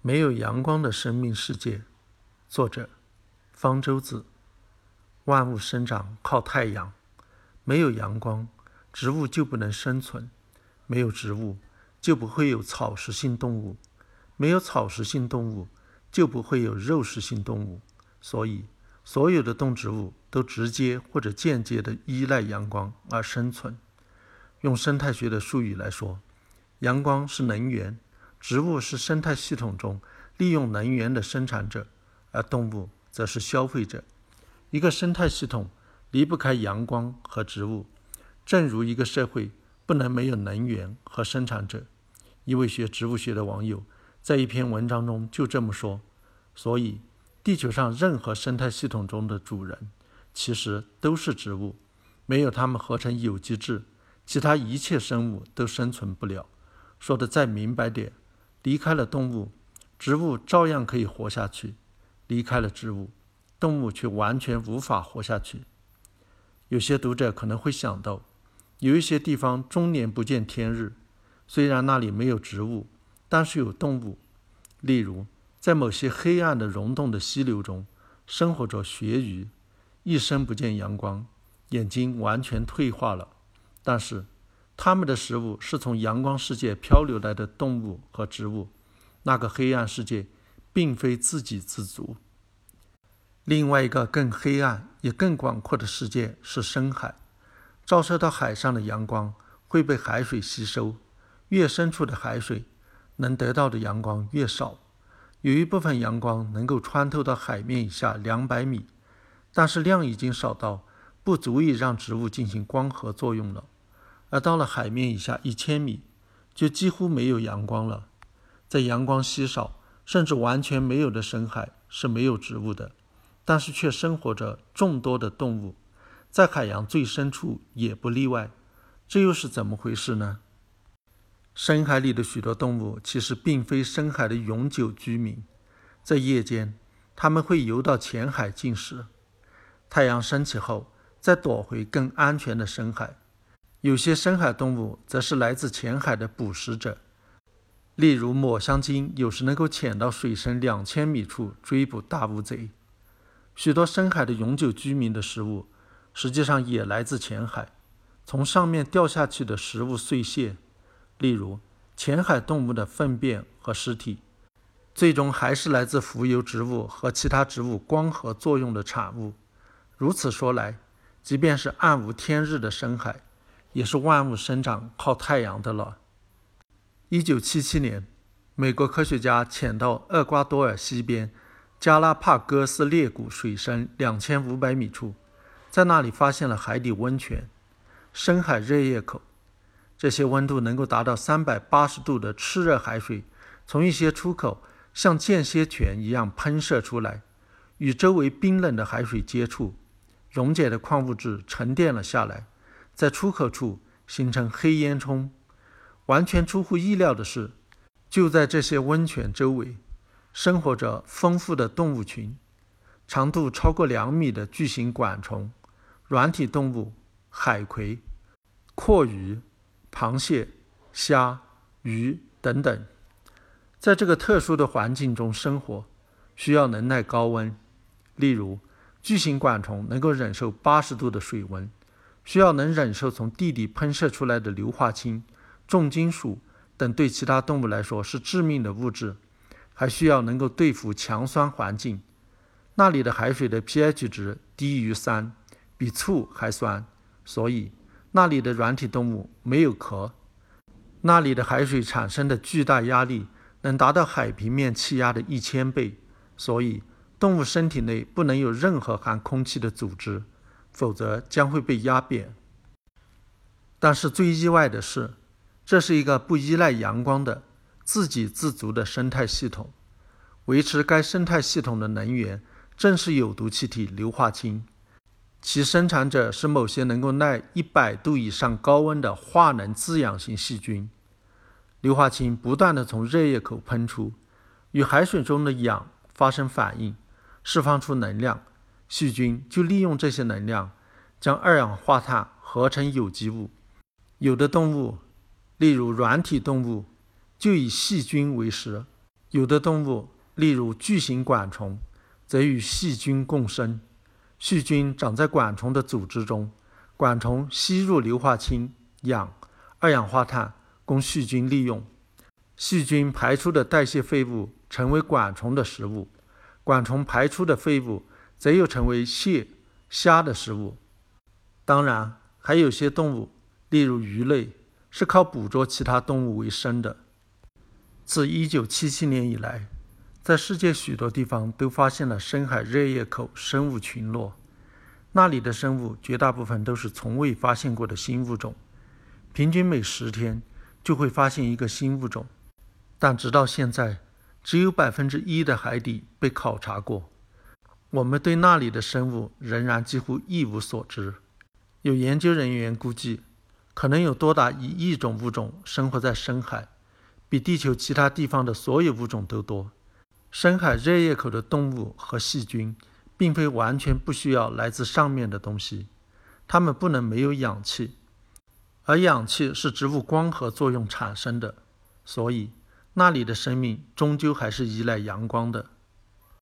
没有阳光的生命世界，作者方舟子。万物生长靠太阳，没有阳光，植物就不能生存；没有植物，就不会有草食性动物；没有草食性动物，就不会有肉食性动物。所以，所有的动植物都直接或者间接地依赖阳光而生存。用生态学的术语来说，阳光是能源。植物是生态系统中利用能源的生产者，而动物则是消费者。一个生态系统离不开阳光和植物，正如一个社会不能没有能源和生产者。一位学植物学的网友在一篇文章中就这么说：“所以，地球上任何生态系统中的主人，其实都是植物。没有它们合成有机质，其他一切生物都生存不了。”说的再明白点。离开了动物，植物照样可以活下去；离开了植物，动物却完全无法活下去。有些读者可能会想到，有一些地方终年不见天日，虽然那里没有植物，但是有动物。例如，在某些黑暗的溶洞的溪流中，生活着鳕鱼，一生不见阳光，眼睛完全退化了，但是。它们的食物是从阳光世界漂流来的动物和植物，那个黑暗世界并非自给自足。另外一个更黑暗也更广阔的世界是深海，照射到海上的阳光会被海水吸收，越深处的海水能得到的阳光越少。有一部分阳光能够穿透到海面以下两百米，但是量已经少到不足以让植物进行光合作用了。而到了海面以下一千米，就几乎没有阳光了。在阳光稀少甚至完全没有的深海是没有植物的，但是却生活着众多的动物，在海洋最深处也不例外。这又是怎么回事呢？深海里的许多动物其实并非深海的永久居民，在夜间，它们会游到浅海进食，太阳升起后再躲回更安全的深海。有些深海动物则是来自浅海的捕食者，例如抹香鲸有时能够潜到水深两千米处追捕大乌贼。许多深海的永久居民的食物实际上也来自浅海，从上面掉下去的食物碎屑，例如浅海动物的粪便和尸体，最终还是来自浮游植物和其他植物光合作用的产物。如此说来，即便是暗无天日的深海，也是万物生长靠太阳的了。一九七七年，美国科学家潜到厄瓜多尔西边加拉帕戈斯裂谷水深两千五百米处，在那里发现了海底温泉——深海热液口。这些温度能够达到三百八十度的炽热海水，从一些出口像间歇泉一样喷射出来，与周围冰冷的海水接触，溶解的矿物质沉淀了下来。在出口处形成黑烟囱。完全出乎意料的是，就在这些温泉周围，生活着丰富的动物群，长度超过两米的巨型管虫、软体动物、海葵、阔鱼、螃蟹、虾、鱼等等。在这个特殊的环境中生活，需要能耐高温。例如，巨型管虫能够忍受八十度的水温。需要能忍受从地底喷射出来的硫化氢、重金属等对其他动物来说是致命的物质，还需要能够对付强酸环境。那里的海水的 pH 值低于三，比醋还酸，所以那里的软体动物没有壳。那里的海水产生的巨大压力能达到海平面气压的一千倍，所以动物身体内不能有任何含空气的组织。否则将会被压扁。但是最意外的是，这是一个不依赖阳光的自给自足的生态系统。维持该生态系统的能源正是有毒气体硫化氢，其生产者是某些能够耐一百度以上高温的化能滋养型细菌。硫化氢不断地从热液口喷出，与海水中的氧发生反应，释放出能量。细菌就利用这些能量，将二氧化碳合成有机物。有的动物，例如软体动物，就以细菌为食。有的动物，例如巨型管虫，则与细菌共生。细菌长在管虫的组织中，管虫吸入硫化氢、氧、二氧化碳，供细菌利用。细菌排出的代谢废物成为管虫的食物，管虫排出的废物则又成为蟹、虾的食物。当然，还有些动物，例如鱼类，是靠捕捉其他动物为生的。自1977年以来，在世界许多地方都发现了深海热液口生物群落，那里的生物绝大部分都是从未发现过的新物种，平均每十天就会发现一个新物种。但直到现在，只有百分之一的海底被考察过，我们对那里的生物仍然几乎一无所知。有研究人员估计，可能有多达一亿种物种生活在深海。比地球其他地方的所有物种都多。深海热液口的动物和细菌，并非完全不需要来自上面的东西，它们不能没有氧气，而氧气是植物光合作用产生的，所以那里的生命终究还是依赖阳光的。